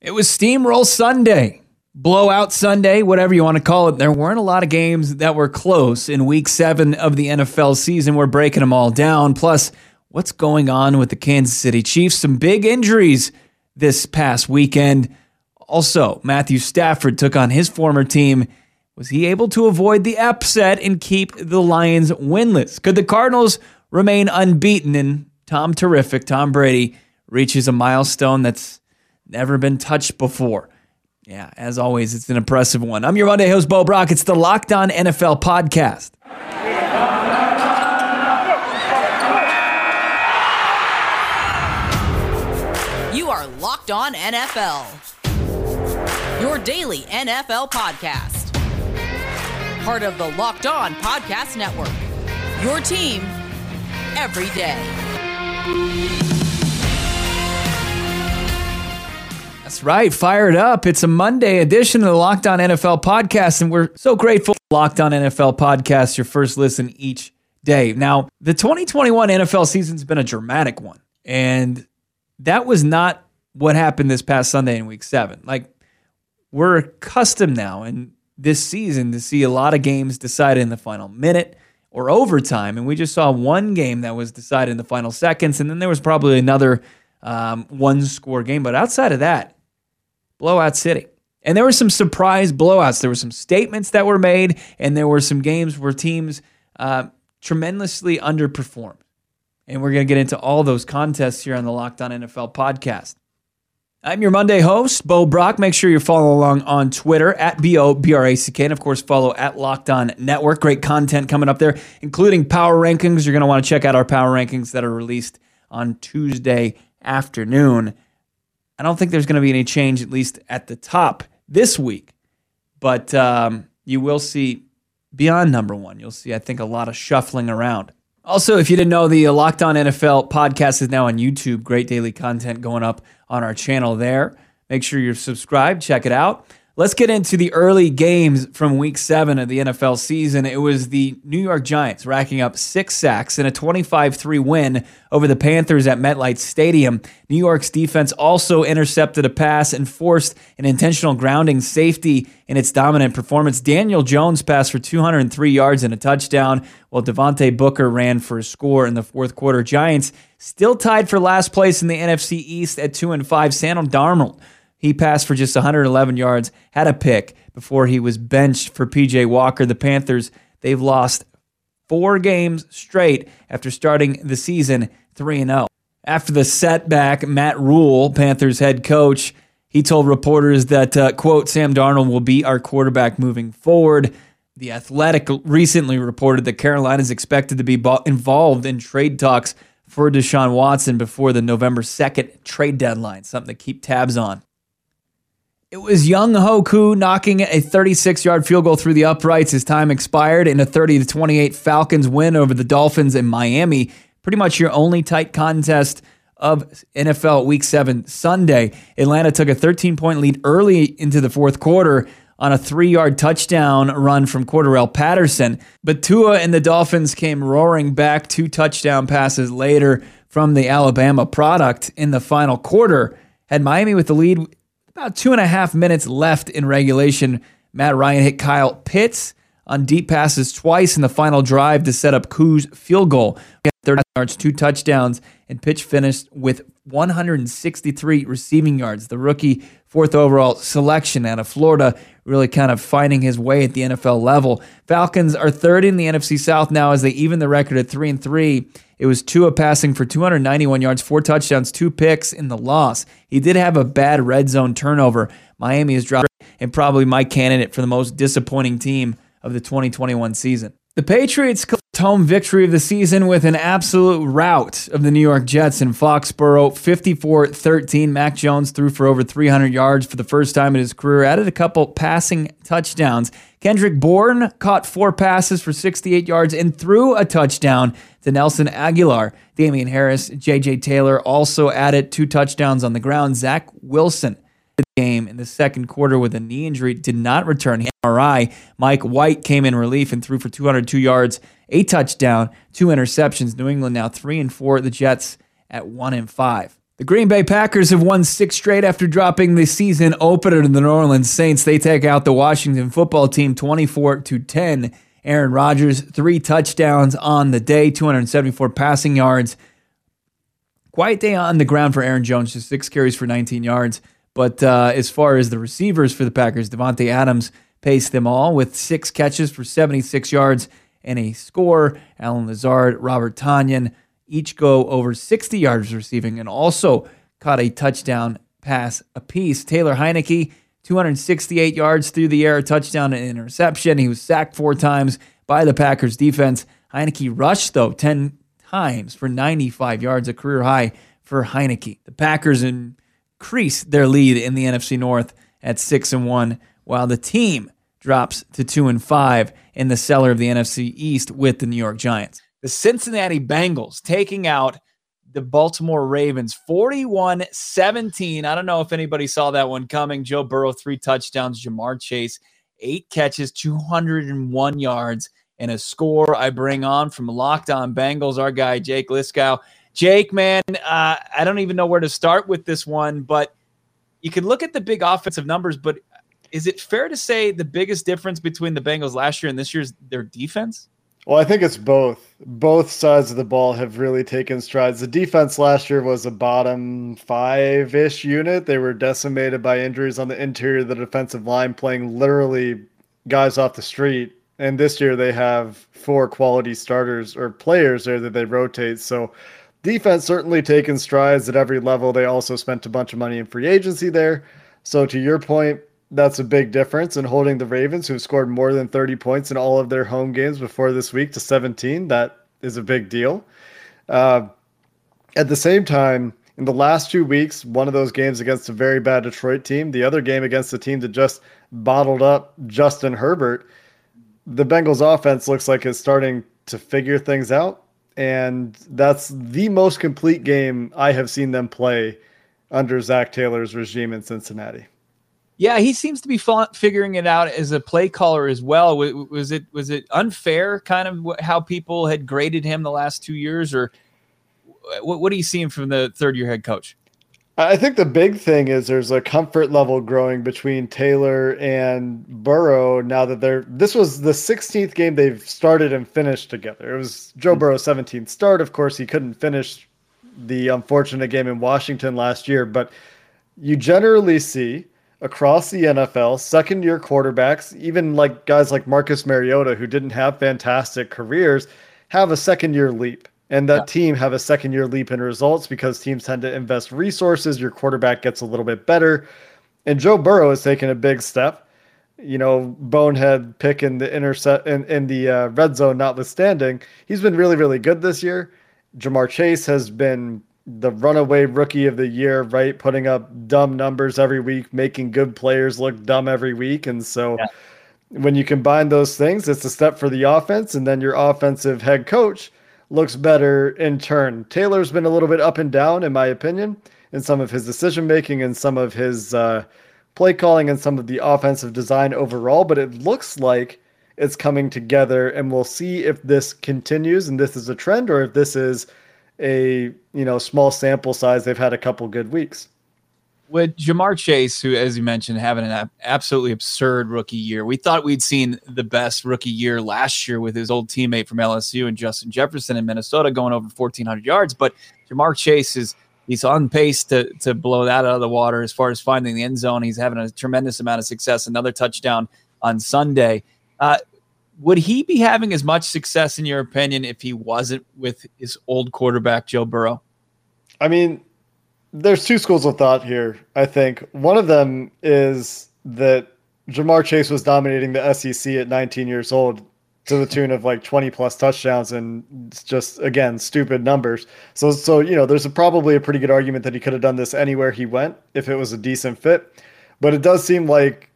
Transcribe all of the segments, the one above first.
It was Steamroll Sunday, Blowout Sunday, whatever you want to call it. There weren't a lot of games that were close in week seven of the NFL season. We're breaking them all down. Plus, what's going on with the Kansas City Chiefs? Some big injuries this past weekend. Also, Matthew Stafford took on his former team. Was he able to avoid the upset and keep the Lions winless? Could the Cardinals remain unbeaten and Tom Terrific, Tom Brady, reaches a milestone that's never been touched before. Yeah, as always, it's an impressive one. I'm your Monday host, Bo Brack. It's the Locked On NFL podcast. You are Locked On NFL, your daily NFL podcast. Part of the Locked On Podcast Network, your team every day. That's right. Fired up. It's a Monday edition of the Locked On NFL podcast, and we're so grateful. Locked On NFL podcast, your first listen each day. Now, the 2021 NFL season's been a dramatic one, and that was not what happened this past Sunday in week seven. Like, we're accustomed now in this season to see a lot of games decided in the final minute or overtime. And we just saw one game that was decided in the final seconds, and then there was probably another um, one score game. But outside of that, blowout city. And there were some surprise blowouts. There were some statements that were made, and there were some games where teams uh, tremendously underperformed. And we're going to get into all those contests here on the Locked On NFL podcast. I'm your Monday host, Bo Brack. Make sure you're following along on Twitter at B O B R A C K. And of course, follow at Locked On Network. Great content coming up there, including power rankings. You're going to want to check out our power rankings that are released on Tuesday afternoon. I don't think there's going to be any change, at least at the top this week. But um, you will see beyond number one. You'll see, I think, a lot of shuffling around. Also, if you didn't know, the Locked On NFL podcast is now on YouTube. Great daily content going up on our channel there. Make sure you're subscribed. Check it out. Let's get into the early games from week seven of the NFL season. It was the New York Giants racking up six sacks in a 25 3 win over the Panthers at MetLife Stadium. New York's defense also intercepted a pass and forced an intentional grounding safety in its dominant performance. Daniel Jones passed for 203 yards and a touchdown, while Devontae Booker ran for a score in the fourth quarter. Giants still tied for last place in the NFC East at 2 and 5. Sam Darnold he passed for just 111 yards, had a pick before he was benched for PJ Walker. The Panthers, they've lost four games straight after starting the season 3 0. After the setback, Matt Rhule, Panthers head coach, he told reporters that, uh, quote, Sam Darnold will be our quarterback moving forward. The Athletic recently reported that Carolina is expected to be involved in trade talks for Deshaun Watson before the November 2nd trade deadline, something to keep tabs on. It was Younghoe Koo knocking a 36 yard field goal through the uprights. His time expired in a 30 28 Falcons win over the Dolphins in Miami. Pretty much your only tight contest of NFL Week 7 Sunday. Atlanta took a 13 point lead early into the fourth quarter on a three yard touchdown run from Cordarrelle Patterson. But Tua and the Dolphins came roaring back two touchdown passes later from the Alabama product in the final quarter. Had Miami with the lead about two and a half minutes left in regulation. Matt Ryan hit Kyle Pitts on deep passes twice in the final drive to set up Koo's field goal. 30 yards, two touchdowns, and Pitts finished with 163 receiving yards. The rookie fourth overall selection out of Florida, really kind of finding his way at the NFL level. Falcons are third in the NFC South now as they even the record at three and three it was Tua passing for 291 yards, four touchdowns, two picks in the loss. He did have a bad red zone turnover. Miami is dropped and probably my candidate for the most disappointing team of the 2021 season. The Patriots home victory of the season with an absolute rout of the New York Jets in Foxborough, 54-13. Mac Jones threw for over 300 yards for the first time in his career, added a couple passing touchdowns. Kendrick Bourne caught four passes for 68 yards and threw a touchdown to Nelson Agholor. Damien Harris, J.J. Taylor also added two touchdowns on the ground. Zach Wilson the game in the second quarter with a knee injury did not return. MRI. Mike White came in relief and threw for 202 yards a touchdown, two interceptions. New England now three and four. The Jets at one and five. The Green Bay Packers have won six straight after dropping the season opener to the New Orleans Saints. They take out the Washington football team 24 to 10. Aaron Rodgers, three touchdowns on the day, 274 passing yards. Quiet day on the ground for Aaron Jones, just six carries for 19 yards. But uh, as far as the receivers for the Packers, Davante Adams paced them all with six catches for 76 yards and a score. Allen Lazard, Robert Tonyan, each go over 60 yards receiving and also caught a touchdown pass apiece. Taylor Heinicke, 268 yards through the air, touchdown and interception. He was sacked four times by the Packers defense. Heinicke rushed, though, 10 times for 95 yards, a career high for Heinicke. The Packers increase their lead in the NFC North at 6 and 1, while the team drops to 2 and 5 in the cellar of the NFC East with the New York Giants the Cincinnati Bengals taking out the Baltimore Ravens 41 17. I don't know if anybody saw that one coming. Joe Burrow, three touchdowns. Ja'Marr Chase, eight catches, 201 yards, and a score I bring on from Locked On Bengals, our guy, Jake Liskow. Jake, man, uh, I don't even know where to start with this one, but you can look at the big offensive numbers, but is it fair to say the biggest difference between the Bengals last year and this year's their defense? Well, I think it's both. Both sides of the ball have really taken strides. The defense last year was a bottom five ish unit. They were decimated by injuries on the interior of the defensive line, playing literally guys off the street. And this year they have four quality starters or players there that they rotate. So defense certainly taken strides at every level. They also spent a bunch of money in free agency there. So to your point, that's a big difference in holding the Ravens, who've scored more than 30 points in all of their home games before this week, to 17. That is a big deal. Uh, at the same time, in the last two weeks, one of those games against a very bad Detroit team, the other game against a team that just bottled up Justin Herbert, the Bengals offense looks like it's starting to figure things out. And that's the most complete game I have seen them play under Zac Taylor's regime in Cincinnati. Yeah, he seems to be figuring it out as a play caller as well. Was it was it unfair, kind of how people had graded him the last two years, or what, what are you seeing from the third year head coach? I think the big thing is there's a comfort level growing between Taylor and Burrow now that they're this was the 16th game they've started and finished together. It was Joe mm-hmm. Burrow's 17th start. Of course, he couldn't finish the unfortunate game in Washington last year, but you generally see across the NFL, second year quarterbacks, even like guys like Marcus Mariota, who didn't have fantastic careers, have a second year leap. And that yeah. team have a second year leap in results because teams tend to invest resources. Your quarterback gets a little bit better. And Joe Burrow has taken a big step. You know, bonehead pick in the intercept in, in the uh, red zone, notwithstanding, he's been really, really good this year. Ja'Marr Chase has been the runaway rookie of the year, right? Putting up dumb numbers every week, making good players look dumb every week. And so yeah. when you combine those things, it's a step for the offense. And then your offensive head coach looks better in turn. Taylor's been a little bit up and down, in my opinion, in some of his decision making and some of his uh, play calling and some of the offensive design overall. But it looks like it's coming together. And we'll see if this continues and this is a trend or if this is a you know small sample size, they've had a couple good weeks. With Ja'Marr Chase, who, as you mentioned, having an absolutely absurd rookie year, we thought we'd seen the best rookie year last year with his old teammate from LSU and Justin Jefferson in Minnesota going over 1,400 yards. But Ja'Marr Chase is he's on pace to to blow that out of the water as far as finding the end zone. He's having a tremendous amount of success. Another touchdown on Sunday. Uh, would he be having as much success in your opinion if he wasn't with his old quarterback Joe Burrow? I mean, there's two schools of thought here. I think one of them is that Ja'Marr Chase was dominating the SEC at 19 years old to the tune of like 20 plus touchdowns and just again stupid numbers. So so you know, there's a, probably a pretty good argument that he could have done this anywhere he went if it was a decent fit. But it does seem like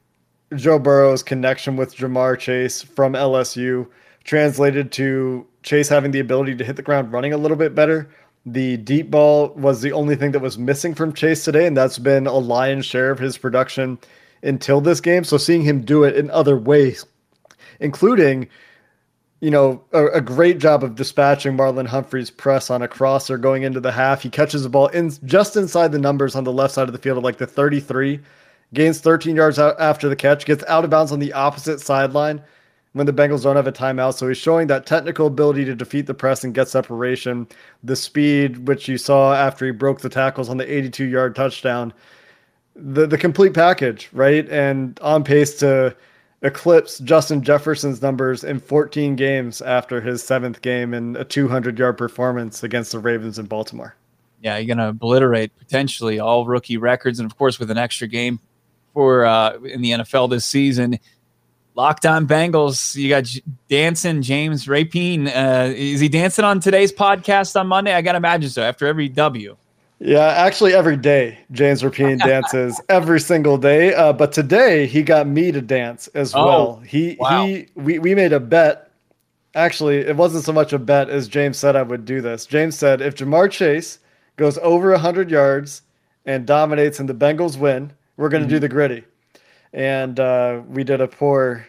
Joe Burrow's connection with Ja'Marr Chase from LSU translated to Chase having the ability to hit the ground running a little bit better. The deep ball was the only thing that was missing from Chase today, and that's been a lion's share of his production until this game. So seeing him do it in other ways, including you know, a, a, great job of dispatching Marlon Humphrey's press on a crosser going into the half. He catches the ball in just inside the numbers on the left side of the field of like the 33, gains 13 yards out after the catch, gets out of bounds on the opposite sideline when the Bengals don't have a timeout. So he's showing that technical ability to defeat the press and get separation, the speed, which you saw after he broke the tackles on the 82 yard touchdown, the, the complete package, right? And on pace to eclipse Justin Jefferson's numbers in 14 games after his seventh game and a 200 yard performance against the Ravens in Baltimore. Yeah, you're going to obliterate potentially all rookie records. And of course, with an extra game for uh, in the NFL this season, Locked on Bengals. You got dancing James Rapien. Uh, is he dancing on today's podcast on Monday? I got to imagine so after every W. Yeah, actually, every day James Rapien dances every single day. Uh, but today he got me to dance as oh, well. He wow. he we, we made a bet. Actually, it wasn't so much a bet as James said I would do this. James said if Ja'Marr Chase goes over hundred yards and dominates and the Bengals win, we're going to mm-hmm. do the gritty. And uh, we did a poor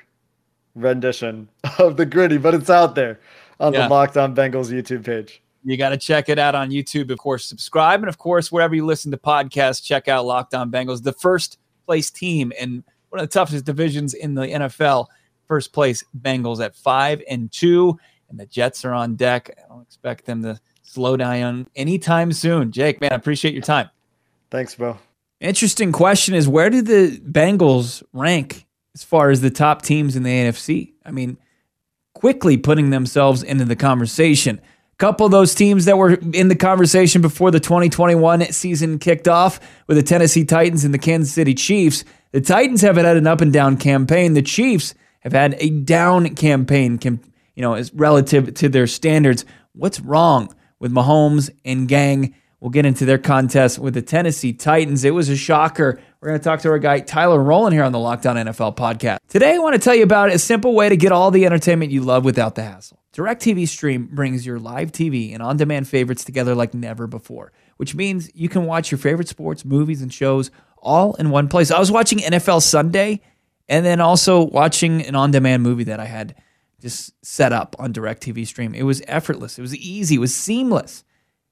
rendition of the gritty, but it's out there on yeah. the Locked On Bengals YouTube page. You got to check it out on YouTube. Of course, subscribe. And of course, wherever you listen to podcasts, check out Locked On Bengals, the first place team in one of the toughest divisions in the NFL. First place Bengals at five and two. And the Jets are on deck. I don't expect them to slow down anytime soon. Jake, man, I appreciate your time. Thanks, Bo. Interesting question is where do the Bengals rank as far as the top teams in the NFC? I mean, quickly putting themselves into the conversation couple of those teams that were in the conversation before the 2021 season kicked off with the Tennessee Titans and the Kansas City Chiefs. The Titans have had an up and down campaign. The Chiefs have had a down campaign, you know, as relative to their standards. What's wrong with Mahomes and gang? We'll get into their contest with the Tennessee Titans. It was a shocker. We're going to talk to our guy Tyler Rowland here on the Locked On NFL podcast. Today, I want to tell you about a simple way to get all the entertainment you love without the hassle. DirecTV Stream brings your live TV and on demand favorites together like never before, which means you can watch your favorite sports, movies, and shows all in one place. I was watching NFL Sunday and then also watching an on demand movie that I had just set up on DirecTV Stream. It was effortless, it was easy, it was seamless.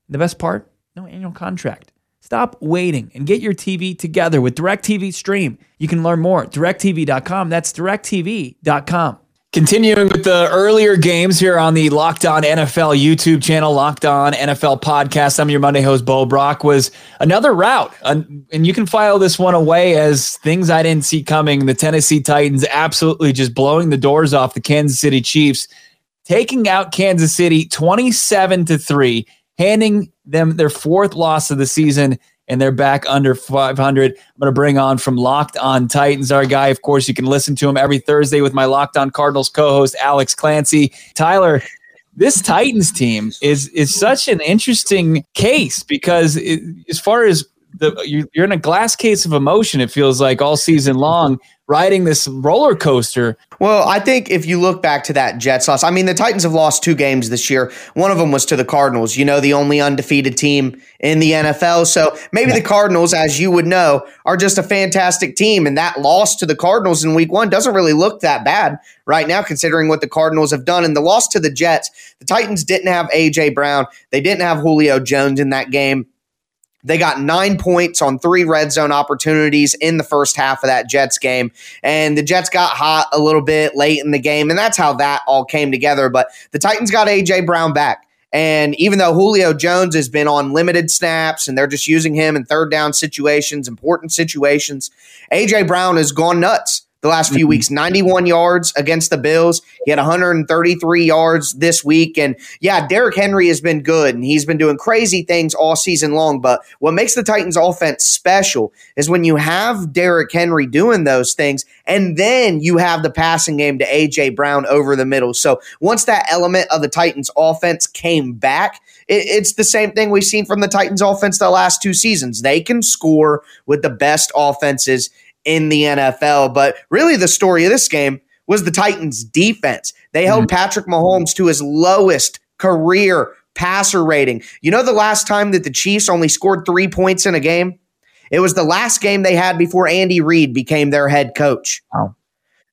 The best part no annual contract. Stop waiting and get your TV together with DirecTV Stream. You can learn more at directv.com. That's directv.com. Continuing with the earlier games here on the Locked On NFL YouTube channel, Locked On NFL podcast. I'm your Monday host, Bo Brack. Was another route, and you can file this one away as things I didn't see coming. The Tennessee Titans absolutely just blowing the doors off the Kansas City Chiefs, taking out Kansas City 27 to three, handing them their fourth loss of the season and they're back under 500. I'm going to bring on from Locked On Titans, our guy. Of course, you can listen to him every Thursday with my Locked On Cardinals co-host Alex Clancy. Tyler, this Titans team is is such an interesting case because it, as far as the you're in a glass case of emotion. It feels like all season long riding this roller coaster. Well, I think if you look back to that Jets loss, I mean, the Titans have lost two games this year. One of them was to the Cardinals, you know, the only undefeated team in the NFL. So maybe the Cardinals, as you would know, are just a fantastic team. And that loss to the Cardinals in week one doesn't really look that bad right now, considering what the Cardinals have done. And the loss to the Jets, the Titans didn't have A.J. Brown, they didn't have Julio Jones in that game. They got nine points on three red zone opportunities in the first half of that Jets game. And the Jets got hot a little bit late in the game. And that's how that all came together. But the Titans got A.J. Brown back. And even though Julio Jones has been on limited snaps and they're just using him in third down situations, important situations, A.J. Brown has gone nuts the last few mm-hmm. weeks 91 yards against the Bills. He had 133 yards this week. And yeah, Derrick Henry has been good and he's been doing crazy things all season long. But what makes the Titans offense special is when you have Derrick Henry doing those things and then you have the passing game to A.J. Brown over the middle. So once that element of the Titans offense came back, it's the same thing we've seen from the Titans offense the last two seasons. They can score with the best offenses in the NFL. But really, the story of this game was the Titans' defense. They held mm-hmm. Patrick Mahomes to his lowest career passer rating. You know, the last time that the Chiefs only scored three points in a game? It was the last game they had before Andy Reid became their head coach. Wow.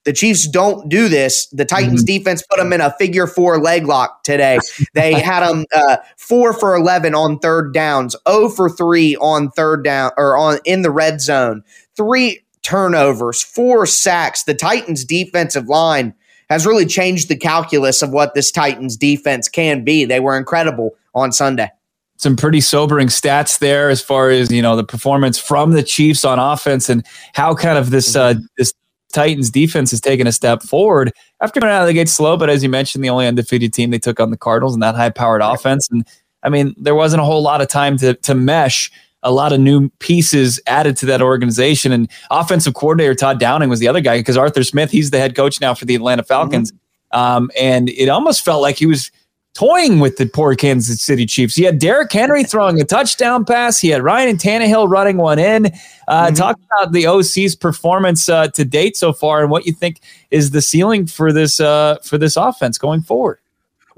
The Chiefs don't do this. The Titans mm-hmm. defense put them in a figure four leg lock today. They had them uh, four for 11 on third downs, 0 for 3 on third down or on in the red zone, three turnovers, four sacks. The Titans defensive line has really changed the calculus of what this Titans defense can be. They were incredible on Sunday. Some pretty sobering stats there as far as you know the performance from the Chiefs on offense and how kind of this uh, this Titans defense has taken a step forward after coming out of the gate slow. But as you mentioned, the only undefeated team they took on the Cardinals and that high powered offense. And I mean, there wasn't a whole lot of time to to mesh a lot of new pieces added to that organization. And offensive coordinator Todd Downing was the other guy because Arthur Smith, he's the head coach now for the Atlanta Falcons. Mm-hmm. Um, and it almost felt like he was toying with the poor Kansas City Chiefs. He had Derrick Henry throwing a touchdown pass. He had Ryan and Tannehill running one in. Uh, mm-hmm. Talk about the OC's performance uh, to date so far, and what you think is the ceiling for this uh, for this offense going forward.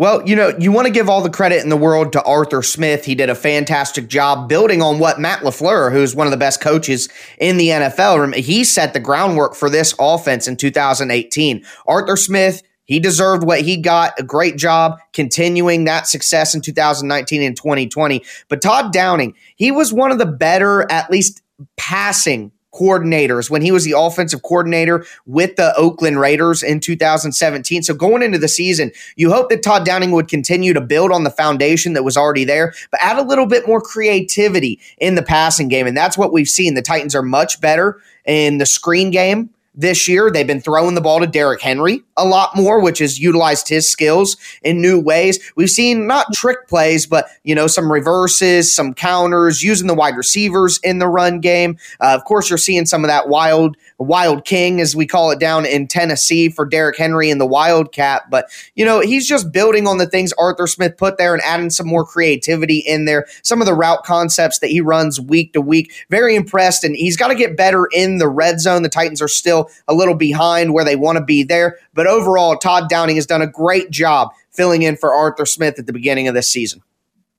Well, you know, you want to give all the credit in the world to Arthur Smith. He did a fantastic job building on what Matt LaFleur, who's one of the best coaches in the NFL, he set the groundwork for this offense in 2018. Arthur Smith, he deserved what he got. A great job continuing that success in 2019 and 2020. But Todd Downing, he was one of the better, at least passing coordinators when he was the offensive coordinator with the Oakland Raiders in 2017. So going into the season, you hope that Todd Downing would continue to build on the foundation that was already there, but add a little bit more creativity in the passing game. And that's what we've seen. The Titans are much better in the screen game this year. They've been throwing the ball to Derrick Henry a lot more, which has utilized his skills in new ways. We've seen not trick plays, but you know some reverses, some counters, using the wide receivers in the run game. Uh, of course, you're seeing some of that wild, wild king as we call it down in Tennessee for Derrick Henry and the Wildcat. But you know he's just building on the things Arthur Smith put there and adding some more creativity in there. Some of the route concepts that he runs week to week. Very impressed, and he's got to get better in the red zone. The Titans are still a little behind where they want to be there. But overall, Todd Downing has done a great job filling in for Arthur Smith at the beginning of this season.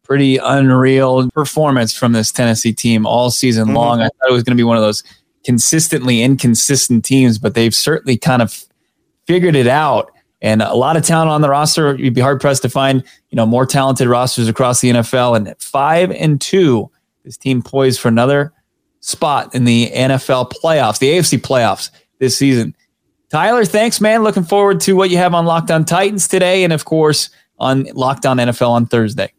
Pretty unreal performance from this Tennessee team all season mm-hmm. long. I thought it was going to be one of those consistently inconsistent teams, but they've certainly kind of figured it out. And a lot of talent on the roster. You'd be hard pressed to find, you know, more talented rosters across the NFL. And five and two, this team poised for another spot in the NFL playoffs, the AFC playoffs this season. Tyler, thanks, man. Looking forward to what you have on Locked On Titans today, and of course on Locked On NFL on Thursday.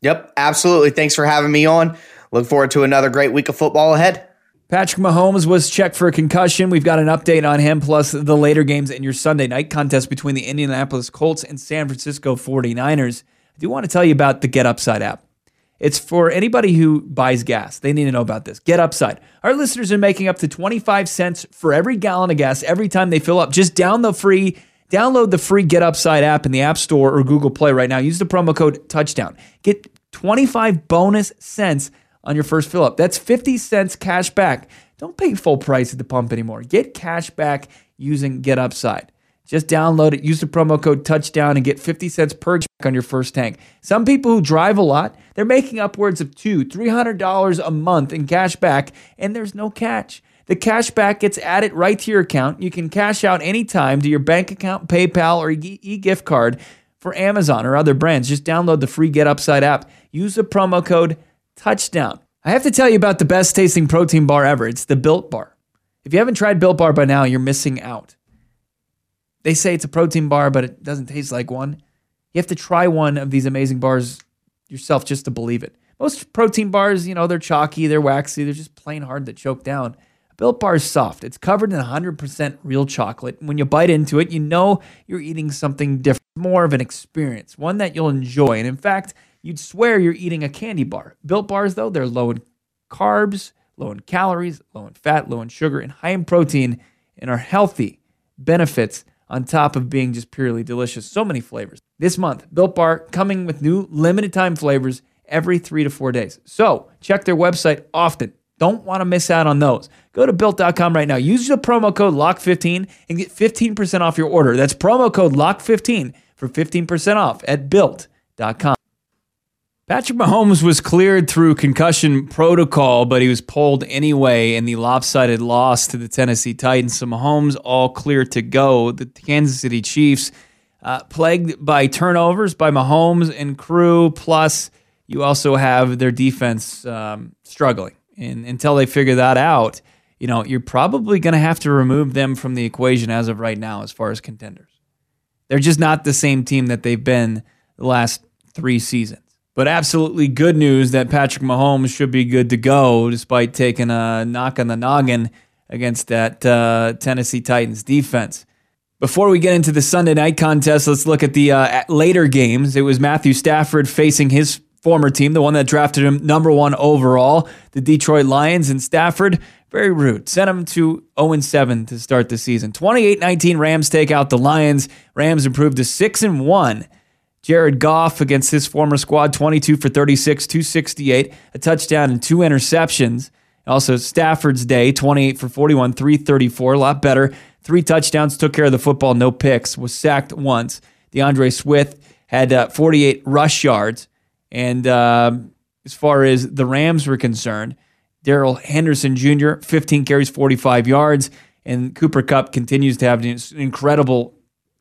Yep, absolutely. Thanks for having me on. Look forward to another great week of football ahead. Patrick Mahomes was checked for a concussion. We've got an update on him, plus the later games in your Sunday night contest between the Indianapolis Colts and San Francisco 49ers. I do want to tell you about the Get Upside app. It's for anybody who buys gas. They need to know about this. Get Upside. Our listeners are making up to 25 cents for every gallon of gas every time they fill up. Just down the free download the free Get Upside app in the App Store or Google Play right now. Use the promo code touchdown. Get 25 bonus cents on your first fill up. That's 50 cents cash back. Don't pay full price at the pump anymore. Get cash back using Get Upside. Just download it, use the promo code touchdown, and get 50 cents per on your first tank. Some people who drive a lot, they're making upwards of two, $300 a month in cash back, and there's no catch. The cash back gets added right to your account. You can cash out anytime to your bank account, PayPal, or e gift card for Amazon or other brands. Just download the free Get Upside app. Use the promo code touchdown. I have to tell you about the best tasting protein bar ever. It's the Built Bar. If you haven't tried Built Bar by now, you're missing out. They say it's a protein bar, but it doesn't taste like one. You have to try one of these amazing bars yourself just to believe it. Most protein bars, you know, they're chalky, they're waxy, they're just plain hard to choke down. Built Bar is soft. It's covered in 100% real chocolate. When you bite into it, you know you're eating something different, more of an experience, one that you'll enjoy. And in fact, you'd swear you're eating a candy bar. Built Bars, though, they're low in carbs, low in calories, low in fat, low in sugar, and high in protein, and are healthy benefits on top of being just purely delicious. So many flavors. This month, Built Bar coming with new limited time flavors every three to four days. So check their website often. Don't want to miss out on those. Go to built.com right now. Use the promo code LOCK15 and get 15% off your order. That's promo code LOCK15 for 15% off at built.com. Patrick Mahomes was cleared through concussion protocol, but he was pulled anyway in the lopsided loss to the Tennessee Titans. So Mahomes all clear to go. The Kansas City Chiefs, uh, plagued by turnovers by Mahomes and crew, plus you also have their defense um, struggling. And until they figure that out, you know, you're probably going to have to remove them from the equation as of right now as far as contenders. They're just not the same team that they've been the last three seasons. But absolutely good news that Patrick Mahomes should be good to go despite taking a knock on the noggin against that uh, Tennessee Titans defense. Before we get into the Sunday night contest, let's look at the uh, later games. It was Matthew Stafford facing his former team, the one that drafted him number one overall, the Detroit Lions, and Stafford. Very rude. Sent him to 0 7 to start the season. 28 19 Rams take out the Lions. Rams improved to 6 and 1 Jared Goff against his former squad, 22 for 36, 268, a touchdown and two interceptions. Also, Stafford's day, 28 for 41, 334, a lot better. Three touchdowns, took care of the football, no picks, was sacked once. D'Andre Swift had uh, 48 rush yards. And uh, as far as the Rams were concerned, Darrell Henderson Jr., 15 carries, 45 yards. And Cooper Kupp continues to have an incredible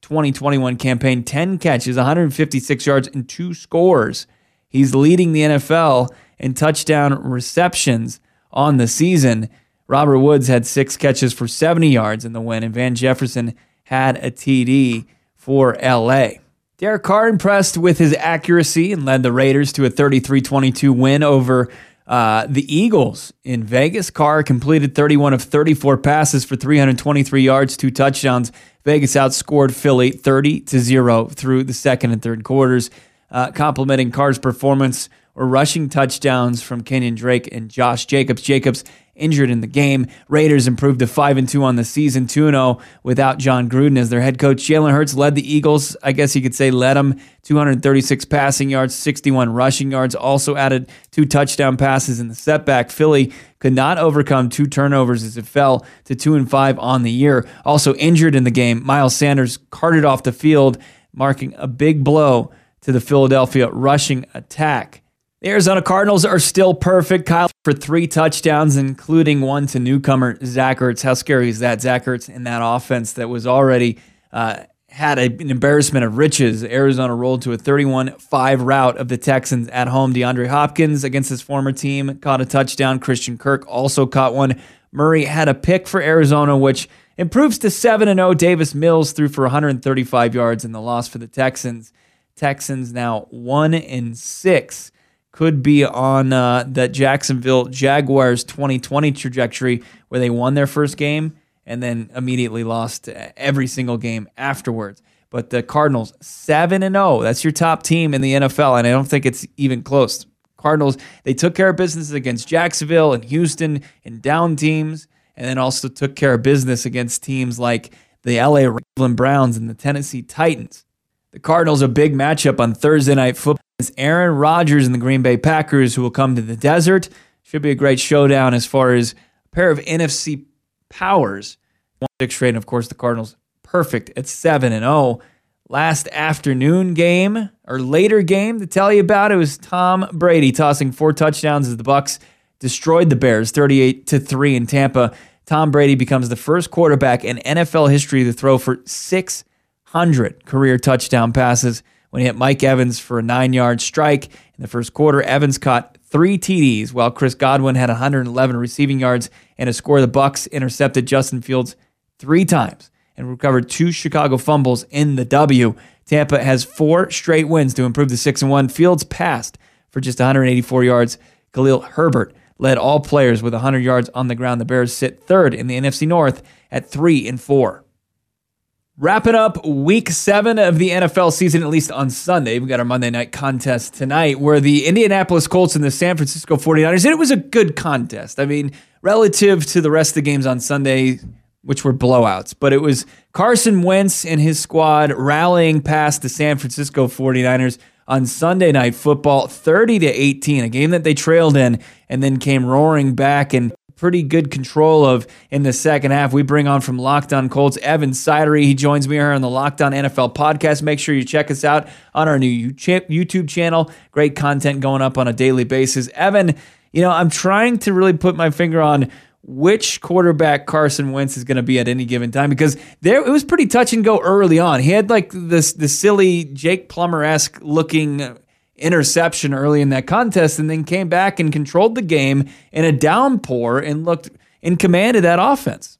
2021 campaign 10 catches, 156 yards, and two scores. He's leading the NFL in touchdown receptions on the season. Robert Woods had six catches for 70 yards in the win, and Van Jefferson had a TD for LA. Derek Carr impressed with his accuracy and led the Raiders to a 33 22 win over uh, the Eagles in Vegas. Carr completed 31 of 34 passes for 323 yards, two touchdowns. Vegas outscored Philly 30 to 0 through the second and third quarters, uh, complimenting Carr's performance or rushing touchdowns from Kenyon Drake and Josh Jacobs. Jacobs injured in the game. Raiders improved to 5 and 2 on the season, 2 0 without Jon Gruden as their head coach. Jalen Hurts led the Eagles, I guess you could say led them 236 passing yards, 61 rushing yards, also added two touchdown passes in the setback. Philly could not overcome two turnovers as it fell to 2 and 5 on the year. Also injured in the game, Miles Sanders carted off the field, marking a big blow to the Philadelphia rushing attack. The Arizona Cardinals are still perfect. Kyler for three touchdowns, including one to newcomer Zach Ertz. How scary is that? Zach Ertz in that offense that was already uh, had a, an embarrassment of riches. Arizona rolled to a 31 5 rout of the Texans at home. DeAndre Hopkins against his former team caught a touchdown. Christian Kirk also caught one. Murray had a pick for Arizona, which improves to 7 0. Davis Mills threw for 135 yards in the loss for the Texans. Texans now 1 and 6 could be on uh, that Jacksonville Jaguars 2020 trajectory where they won their first game and then immediately lost every single game afterwards. But the Cardinals 7 and 0, that's your top team in the NFL and I don't think it's even close. Cardinals, they took care of business against Jacksonville and Houston and down teams and then also took care of business against teams like the LA Cleveland Browns and the Tennessee Titans. The Cardinals a big matchup on Thursday night football. It's Aaron Rodgers and the Green Bay Packers who will come to the desert. Should be a great showdown as far as a pair of NFC powers. One six straight, and of course the Cardinals perfect at seven and zero. Oh. Last afternoon game or later game to tell you about it was Tom Brady tossing four touchdowns as the Bucs destroyed the Bears 38 to 3 in Tampa. Tom Brady becomes the first quarterback in NFL history to throw for 600 career touchdown passes when he hit Mike Evans for a nine yard strike. In the first quarter, Evans caught three TDs, while Chris Godwin had 111 receiving yards and a score. The Bucs intercepted Justin Fields three times and recovered two Chicago fumbles in the W. Tampa has four straight wins to improve to six and one. Fields passed for just 184 yards. Khalil Herbert led all players with 100 yards on the ground. The Bears sit third in the NFC North at three and four. Wrapping up week seven of the NFL season, at least on Sunday. We got our Monday night contest tonight where the Indianapolis Colts and the San Francisco 49ers, and it was a good contest. I mean, relative to the rest of the games on Sunday, which were blowouts, but it was Carson Wentz and his squad rallying past the San Francisco 49ers on Sunday night football 30 to 18, a game that they trailed in and then came roaring back and pretty good control of in the second half. We bring on from Locked On Colts, Evan Sidery. He joins me here on the Locked On NFL podcast. Make sure you check us out on our new YouTube channel. Great content going up on a daily basis. Evan, you know, I'm trying to really put my finger on which quarterback Carson Wentz is going to be at any given time because there it was pretty touch and go early on. He had like this the silly Jake Plummer esque looking interception early in that contest, and then came back and controlled the game in a downpour and looked in command of that offense.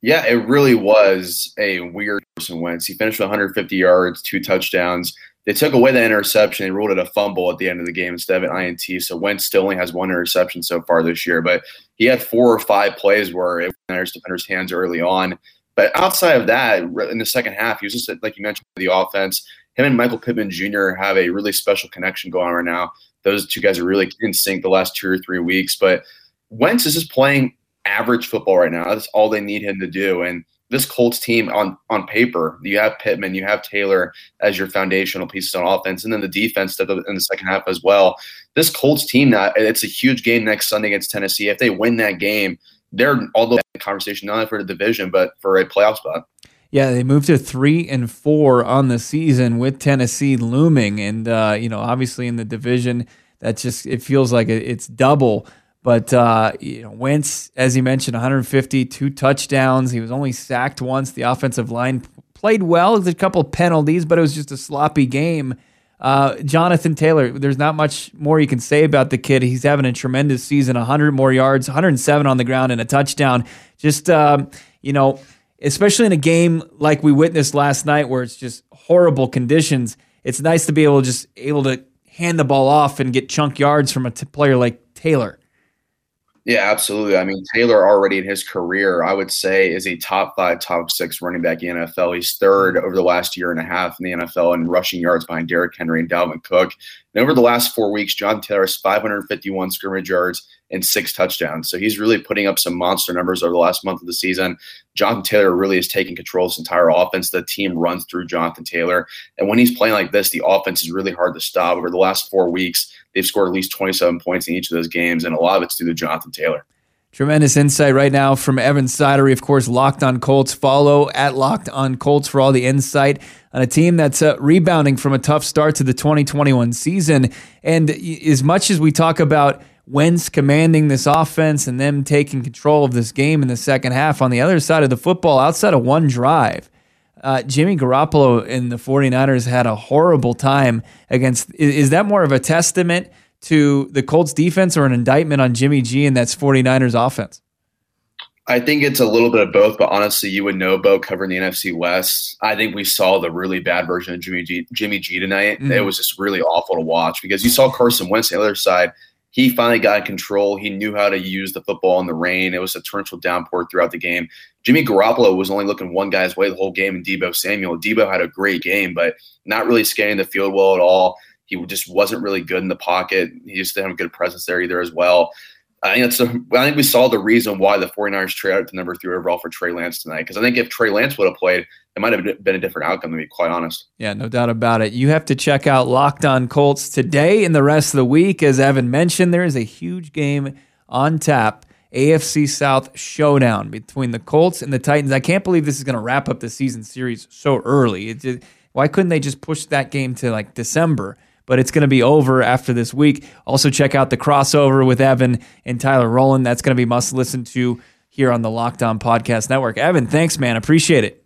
Yeah, it really was a weird Carson Wentz. He finished with 150 yards, two touchdowns. They took away the interception and ruled it a fumble at the end of the game instead of an INT. So Wentz still only has one interception so far this year, but he had four or five plays where it was defender's hands early on. But outside of that, in the second half, he was just like you mentioned, the offense. Him and Michael Pittman Jr. have a really special connection going on right now. Those two guys are really in sync the last two or three weeks. But Wentz is just playing average football right now. That's all they need him to do. And this Colts team on on paper, you have Pittman, you have Taylor as your foundational pieces on offense, and then the defense in the second half as well. This Colts team, now it's a huge game next Sunday against Tennessee. If they win that game, they're all the conversation not only for the division but for a playoff spot. Yeah, they moved to three and four on the season with Tennessee looming, and uh, you know, obviously in the division, that just it feels like it's double but uh, you know, Wentz, as you mentioned, 150, two touchdowns. He was only sacked once. The offensive line played well. There's a couple penalties, but it was just a sloppy game. Uh, Jonathan Taylor, there's not much more you can say about the kid. He's having a tremendous season 100 more yards, 107 on the ground, and a touchdown. Just, um, you know, especially in a game like we witnessed last night where it's just horrible conditions, it's nice to be able to just able to hand the ball off and get chunk yards from a t- player like Taylor. Yeah, absolutely. I mean, Taylor already in his career, I would say, is a top five, top six running back in the NFL. He's third over the last year and a half in the NFL in rushing yards behind Derrick Henry and Dalvin Cook. And over the last four weeks, John Taylor has 551 scrimmage yards and six touchdowns. So he's really putting up some monster numbers over the last month of the season. Jonathan Taylor really is taking control of this entire offense. The team runs through Jonathan Taylor. And when he's playing like this, the offense is really hard to stop. Over the last four weeks, they've scored at least 27 points in each of those games, and a lot of it's due to Jonathan Taylor. Tremendous insight right now from Evan Sidery, of course, Locked on Colts. Follow at Locked on Colts for all the insight on a team that's uh, rebounding from a tough start to the 2021 season. And as much as we talk about Wentz commanding this offense and them taking control of this game in the second half. On the other side of the football, outside of one drive, uh, Jimmy Garoppolo and the 49ers had a horrible time against. Is, is, that more of a testament to the Colts defense or an indictment on Jimmy G and that's 49ers offense? I think it's a little bit of both, but honestly, you would know, Bo, covering the NFC West. I think we saw the really bad version of Jimmy G, Jimmy G tonight. Mm-hmm. It was just really awful to watch because you saw Carson Wentz on the other side he finally got in control. He knew how to use the football in the rain. It was a torrential downpour throughout the game. Jimmy Garoppolo was only looking one guy's way the whole game, and Deebo Samuel. Deebo had a great game, but not really scanning the field well at all. He just wasn't really good in the pocket. He just didn't have a good presence there either as well. I think, it's a, I think we saw the reason why the 49ers traded to number three overall for Trey Lance tonight. Because I think if Trey Lance would have played, it might have been a different outcome, to be quite honest. Yeah, no doubt about it. You have to check out Locked On Colts today and the rest of the week. As Evan mentioned, there is a huge game on tap. AFC South showdown between the Colts and the Titans. I can't believe this is going to wrap up the season series so early. Why couldn't they just push that game to like December? But it's going to be over after this week. Also, check out the crossover with Evan and Tyler Rowland. That's going to be must listen to here on the Locked On Podcast Network. Evan, thanks, man. Appreciate it.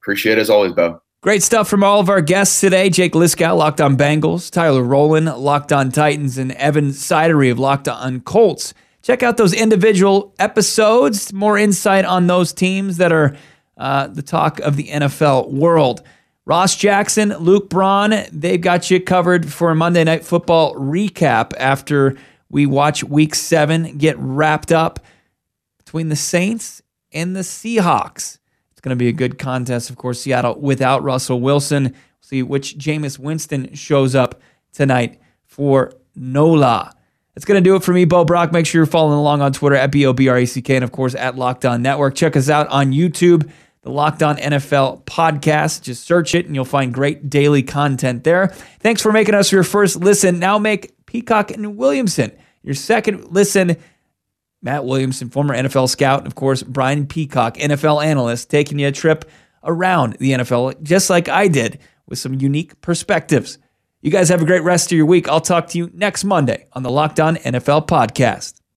Appreciate it as always, Bo. Great stuff from all of our guests today. Jake Liskow, Locked On Bengals, Tyler Rowland, Locked On Titans, and Evan Sidery of Locked On Colts. Check out those individual episodes, more insight on those teams that are uh, the talk of the NFL world. Ross Jackson, Luke Braun, they've got you covered for a Monday Night Football recap after we watch week seven get wrapped up between the Saints and the Seahawks. It's going to be a good contest. Of course, Seattle without Russell Wilson. We'll see which Jameis Winston shows up tonight for NOLA. That's going to do it for me, Bo Brack. Make sure you're following along on Twitter at B O B R A C K and, of course, at Locked On Network. Check us out on YouTube the Locked On NFL podcast. Just search it and you'll find great daily content there. Thanks for making us your first listen. Now make Peacock and Williamson your second listen. Matt Williamson, former NFL scout, and of course, Brian Peacock, NFL analyst, taking you a trip around the NFL, just like I did, with some unique perspectives. You guys have a great rest of your week. I'll talk to you next Monday on the Locked On NFL podcast.